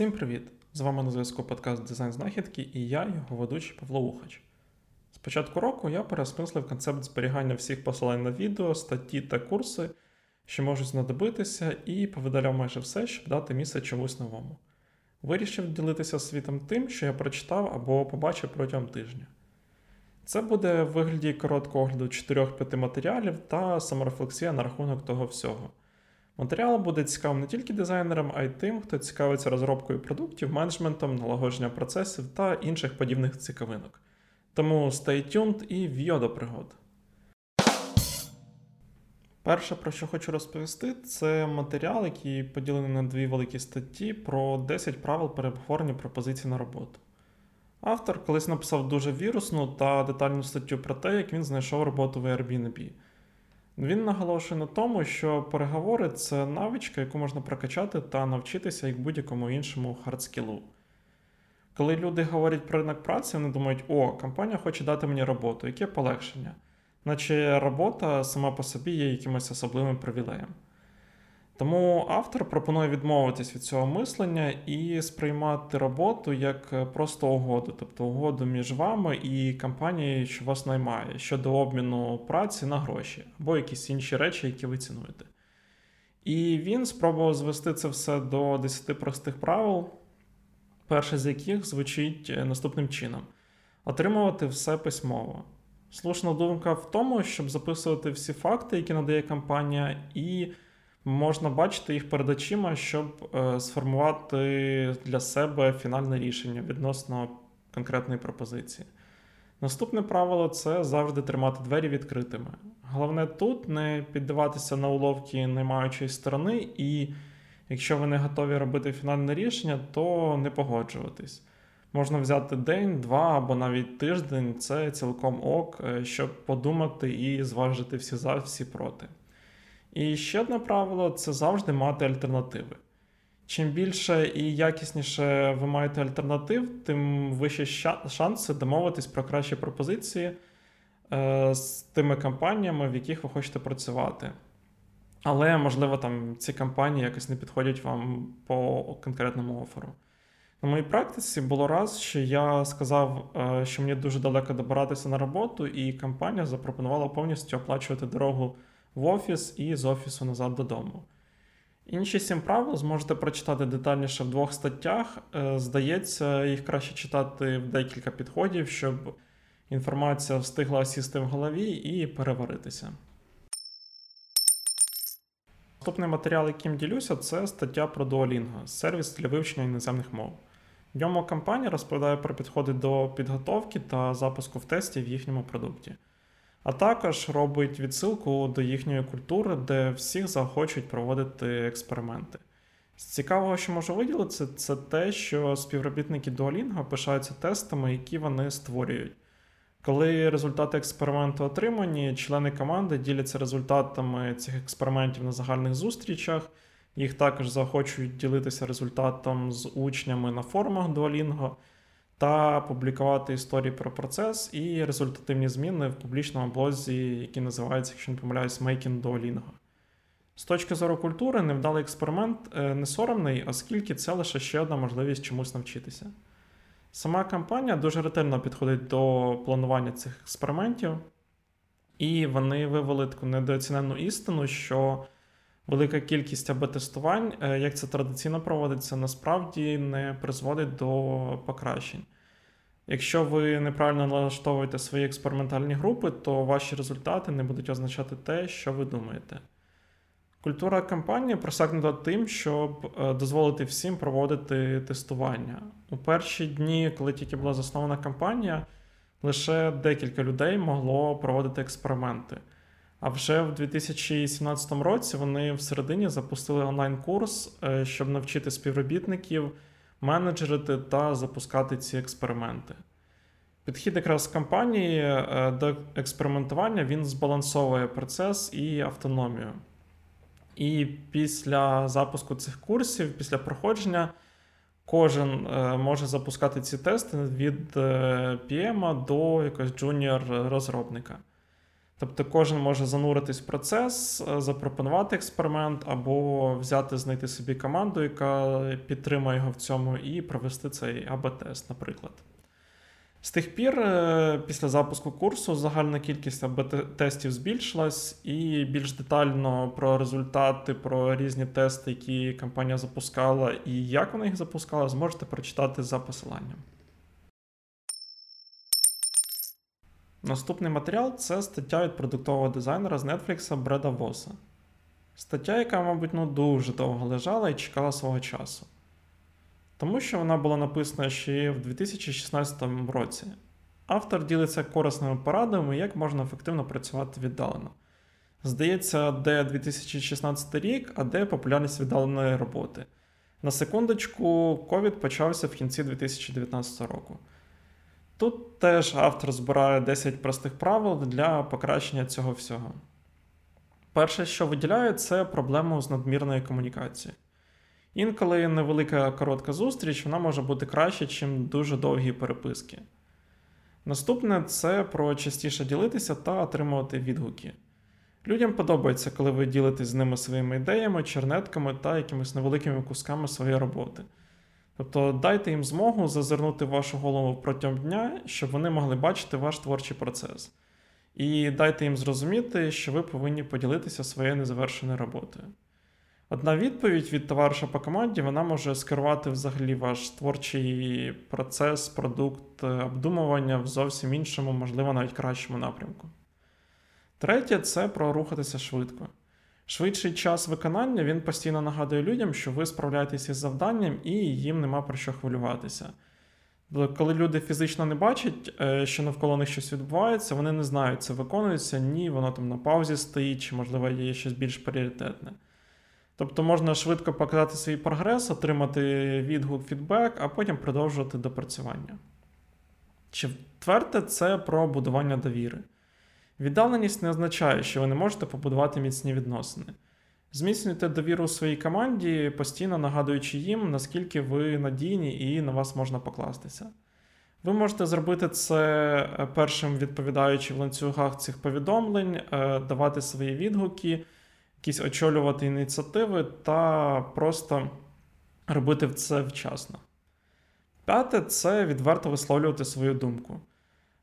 Всім привіт! З вами на зв'язку подкаст Дизайн Знахідки і я, його ведучий Павло Ухач. З початку року я переосмислив концепт зберігання всіх посилань на відео, статті та курси, що можуть знадобитися, і повидаляв майже все, щоб дати місце чомусь новому. Вирішив ділитися світом тим, що я прочитав або побачив протягом тижня. Це буде в вигляді короткого огляду 4-5 матеріалів та саморефлексія на рахунок того всього. Матеріал буде цікавим не тільки дизайнерам, а й тим, хто цікавиться розробкою продуктів, менеджментом, налагодження процесів та інших подібних цікавинок. Тому stay tuned і в'йо до пригод. Перше, про що хочу розповісти, це матеріал, який поділений на дві великі статті про 10 правил переговорення пропозицій на роботу. Автор колись написав дуже вірусну та детальну статтю про те, як він знайшов роботу в Airbnb. Він наголошує на тому, що переговори це навичка, яку можна прокачати та навчитися як будь-якому іншому хардскілу. Коли люди говорять про ринок праці, вони думають, о, компанія хоче дати мені роботу, яке полегшення, наче робота сама по собі є якимось особливим привілеєм. Тому автор пропонує відмовитись від цього мислення і сприймати роботу як е, просто угоду, тобто угоду між вами і компанією, що вас наймає, щодо обміну праці на гроші або якісь інші речі, які ви цінуєте. І він спробував звести це все до 10 простих правил, перше з яких звучить е, наступним чином: отримувати все письмово. Слушна думка в тому, щоб записувати всі факти, які надає компанія, і можна бачити їх перед очима, щоб е, сформувати для себе фінальне рішення відносно конкретної пропозиції. Наступне правило це завжди тримати двері відкритими. Головне тут не піддаватися на уловки наймаючої сторони, і якщо ви не готові робити фінальне рішення, то не погоджуватись. Можна взяти день, два або навіть тиждень це цілком ок, е, щоб подумати і зважити всі за, всі проти. І ще одне правило це завжди мати альтернативи. Чим більше і якісніше ви маєте альтернатив, тим вищі шанси домовитись про кращі пропозиції е, з тими компаніями, в яких ви хочете працювати. Але, можливо, там ці компанії якось не підходять вам по конкретному оферу. На моїй практиці було раз, що я сказав, е, що мені дуже далеко добиратися на роботу, і компанія запропонувала повністю оплачувати дорогу в офіс і з офісу назад додому. Інші сім правил зможете прочитати детальніше в двох статтях. Е, здається, їх краще читати в декілька підходів, щоб інформація встигла сісти в голові і переваритися. Наступний матеріал, яким ділюся, це стаття про Duolingo, сервіс для вивчення іноземних мов. В ньому компанія розповідає про підходи до підготовки та запуску в тесті в їхньому продукті а також робить відсилку до їхньої культури, де всіх захочуть проводити експерименти. З цікавого, що можу виділити, це те, що співробітники Duolingo пишаються тестами, які вони створюють. Коли результати експерименту отримані, члени команди діляться результатами цих експериментів на загальних зустрічах, їх також захочуть ділитися результатом з учнями на форумах Duolingo, та публікувати історії про процес і результативні зміни в публічному блозі, який називається, якщо не помиляюсь, Making Duolingo. З точки зору культури, невдалий експеримент е, не соромний, оскільки це лише ще одна можливість чомусь навчитися. Сама компанія дуже ретельно підходить до планування цих експериментів, і вони вивели таку недооцінену істину, що велика кількість АБ-тестувань, е, як це традиційно проводиться, насправді не призводить до покращень. Якщо ви неправильно налаштовуєте свої експериментальні групи, то ваші результати не будуть означати те, що ви думаєте. Культура кампанії просякнута тим, щоб е, дозволити всім проводити тестування. У перші дні, коли тільки була заснована кампанія, лише декілька людей могло проводити експерименти. А вже в 2017 році вони всередині запустили онлайн-курс, е, щоб навчити співробітників менеджерити та запускати ці експерименти. Підхід якраз компанії е, до експериментування він збалансовує процес і автономію. І після запуску цих курсів, після проходження, кожен е, може запускати ці тести від PM до якогось джуніор розробника. Тобто кожен може зануритись в процес, е, запропонувати експеримент або взяти, знайти собі команду, яка підтримує його в цьому, і провести цей АБ-тест, наприклад. З тих пір, е, після запуску курсу, загальна кількість АБ-тестів збільшилась, і більш детально про результати, про різні тести, які компанія запускала, і як вона їх запускала, зможете прочитати за посиланням. Наступний матеріал це стаття від продуктового дизайнера з Netflix Бреда Воса. Стаття, яка, мабуть, ну дуже довго лежала і чекала свого часу. Тому що вона була написана ще в 2016 році. Автор ділиться корисними порадами, як можна ефективно працювати віддалено. Здається, де 2016 рік, а де популярність віддаленої роботи. На секундочку, ковід почався в кінці 2019 року. Тут теж автор збирає 10 простих правил для покращення цього всього. Перше, що виділяє, це проблему з надмірною комунікацією. Інколи невелика коротка зустріч вона може бути краще, ніж дуже довгі переписки. Наступне це про частіше ділитися та отримувати відгуки. Людям подобається, коли ви ділитесь з ними своїми ідеями, чернетками та якимись невеликими кусками своєї роботи. Тобто дайте їм змогу зазирнути в вашу голову протягом дня, щоб вони могли бачити ваш творчий процес. І дайте їм зрозуміти, що ви повинні поділитися своєю незавершеною роботою. Одна відповідь від товариша по команді вона може скерувати взагалі ваш творчий процес, продукт, обдумування в зовсім іншому, можливо, навіть кращому напрямку. Третє це про рухатися швидко. Швидший час виконання він постійно нагадує людям, що ви справляєтеся із завданням і їм нема про що хвилюватися. Коли люди фізично не бачать, е, що навколо них щось відбувається, вони не знають, це виконується, ні, воно там на паузі стоїть, чи, можливо, є щось більш пріоритетне. Тобто можна швидко показати свій прогрес, отримати відгук, фідбек, а потім продовжувати допрацювання. Четверте, це про будування довіри. Віддаленість не означає, що ви не можете побудувати міцні відносини. Зміцнюйте довіру своїй команді, постійно нагадуючи їм, наскільки ви надійні і на вас можна покластися. Ви можете зробити це е, першим відповідаючи в ланцюгах цих повідомлень, е, давати свої відгуки, якісь очолювати ініціативи та просто робити це вчасно. П'яте це відверто висловлювати свою думку.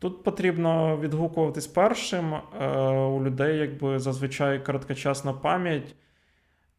Тут потрібно відгукуватись першим. Е, у людей якби зазвичай короткочасна пам'ять,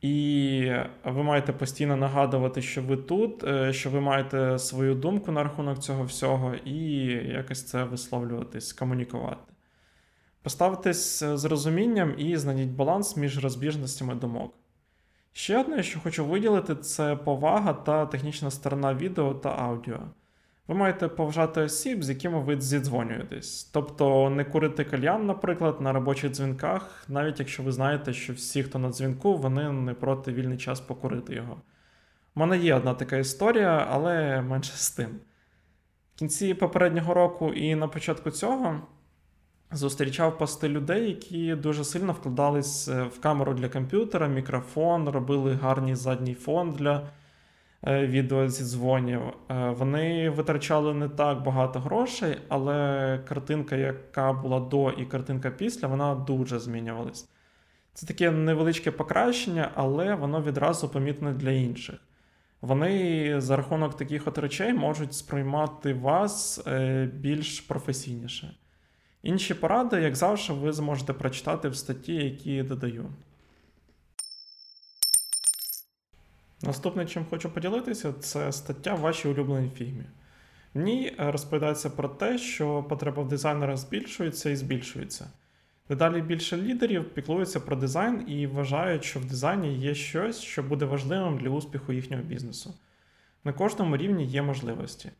і ви маєте постійно нагадувати, що ви тут, е, що ви маєте свою думку на рахунок цього всього, і якось це висловлюватись, комунікувати. Поставитись з розумінням і знайдіть баланс між розбіжностями думок. Ще одне, що хочу виділити, це повага та технічна сторона відео та аудіо ви маєте поважати осіб, з якими ви зідзвонюєтесь. Тобто не курити кальян, наприклад, на робочих дзвінках, навіть якщо ви знаєте, що всі, хто на дзвінку, вони не проти вільний час покурити його. У мене є одна така історія, але менше з тим. В кінці попереднього року і на початку цього зустрічав пости людей, які дуже сильно вкладались е, в камеру для комп'ютера, мікрофон, робили гарний задній фон для. Е, відео зі дзвонів, е, вони витрачали не так багато грошей, але картинка, яка була до і картинка після, вона дуже змінювалась. Це таке невеличке покращення, але воно відразу помітне для інших. Вони за рахунок таких от речей можуть сприймати вас е, більш професійніше. Інші поради, як завжди, ви зможете прочитати в статті, які додаю. Наступне, чим хочу поділитися, це стаття вашій улюбленій фігмі. В ній е, розповідається про те, що потреба в дизайнера збільшується і збільшується. Дедалі більше лідерів піклуються про дизайн і вважають, що в дизайні є щось, що буде важливим для успіху їхнього бізнесу. На кожному рівні є можливості.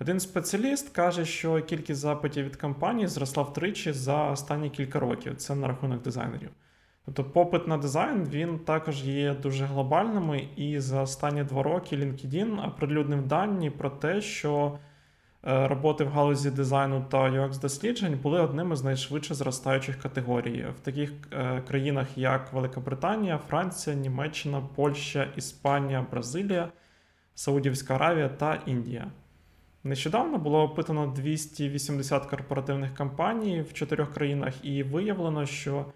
Один спеціаліст каже, що кількість запитів від компаній зросла втричі за останні кілька років. Це на рахунок дизайнерів. Тобто попит на дизайн він також є дуже глобальним, і за останні два роки LinkedIn оприлюднив дані про те, що е, роботи в галузі дизайну та UX досліджень були одними з найшвидше зростаючих категорій в таких е, країнах, як Великобританія, Франція, Німеччина, Польща, Іспанія, Бразилія, Саудівська Аравія та Індія. Нещодавно було опитано 280 корпоративних компаній в чотирьох країнах, і виявлено, що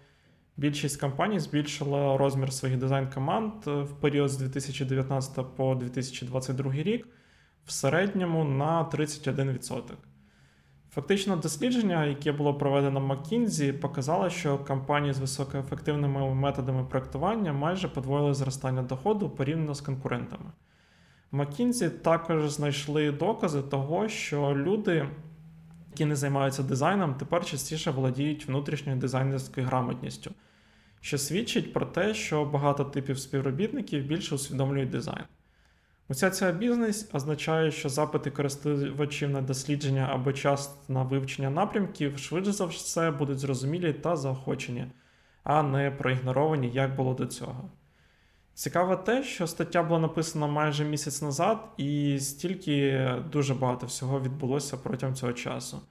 більшість компаній збільшила розмір своїх дизайн-команд в період з 2019 по 2022 рік в середньому на 31%. Фактично, дослідження, яке було проведено в McKinsey, показало, що компанії з високоефективними методами проектування майже подвоїли зростання доходу порівняно з конкурентами. В McKinsey також знайшли докази того, що люди, які не займаються дизайном, тепер частіше володіють внутрішньою дизайнерською грамотністю, що свідчить про те, що багато типів співробітників більше усвідомлюють дизайн. Уся ця бізнес означає, що запити користувачів на дослідження або час на вивчення напрямків швидше за все будуть зрозумілі та заохочені, а не проігноровані, як було до цього. Цікаво те, що стаття була написана майже місяць назад, і стільки дуже багато всього відбулося протягом цього часу.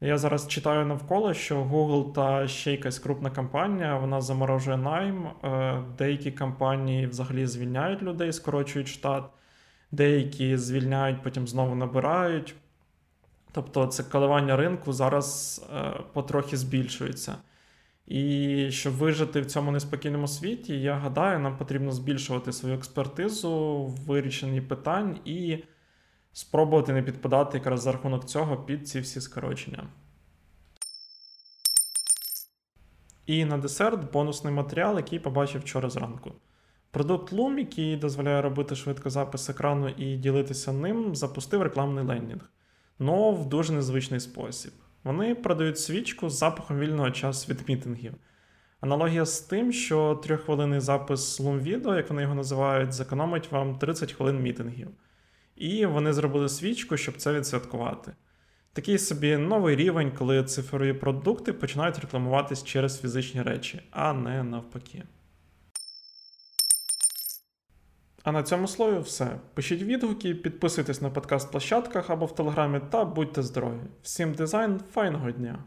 Я зараз читаю навколо, що Google та ще якась крупна компанія вона заморожує найм. Е, деякі компанії взагалі звільняють людей, скорочують штат, деякі звільняють, потім знову набирають. Тобто це коливання ринку зараз е, потрохи збільшується. І щоб вижити в цьому неспокійному світі, я гадаю, нам потрібно збільшувати свою експертизу в вирішенні питань і спробувати не підпадати якраз за рахунок цього під ці всі скорочення. І на десерт бонусний матеріал, який побачив вчора зранку. Продукт Loom, який дозволяє робити швидко запис екрану і ділитися ним, запустив рекламний лендінг, но в дуже незвичний спосіб. Вони продають свічку з запахом вільного часу від мітингів. Аналогія з тим, що трьоххвилинний запис Loom відео, як вони його називають, зекономить вам 30 хвилин мітингів. І вони зробили свічку, щоб це відсвяткувати. Такий собі новий рівень, коли цифрові продукти починають рекламуватись через фізичні речі, а не навпаки. А на цьому слові все. Пишіть відгуки, підписуйтесь на подкаст площадках або в телеграмі та будьте здорові. Всім дизайн, файного дня!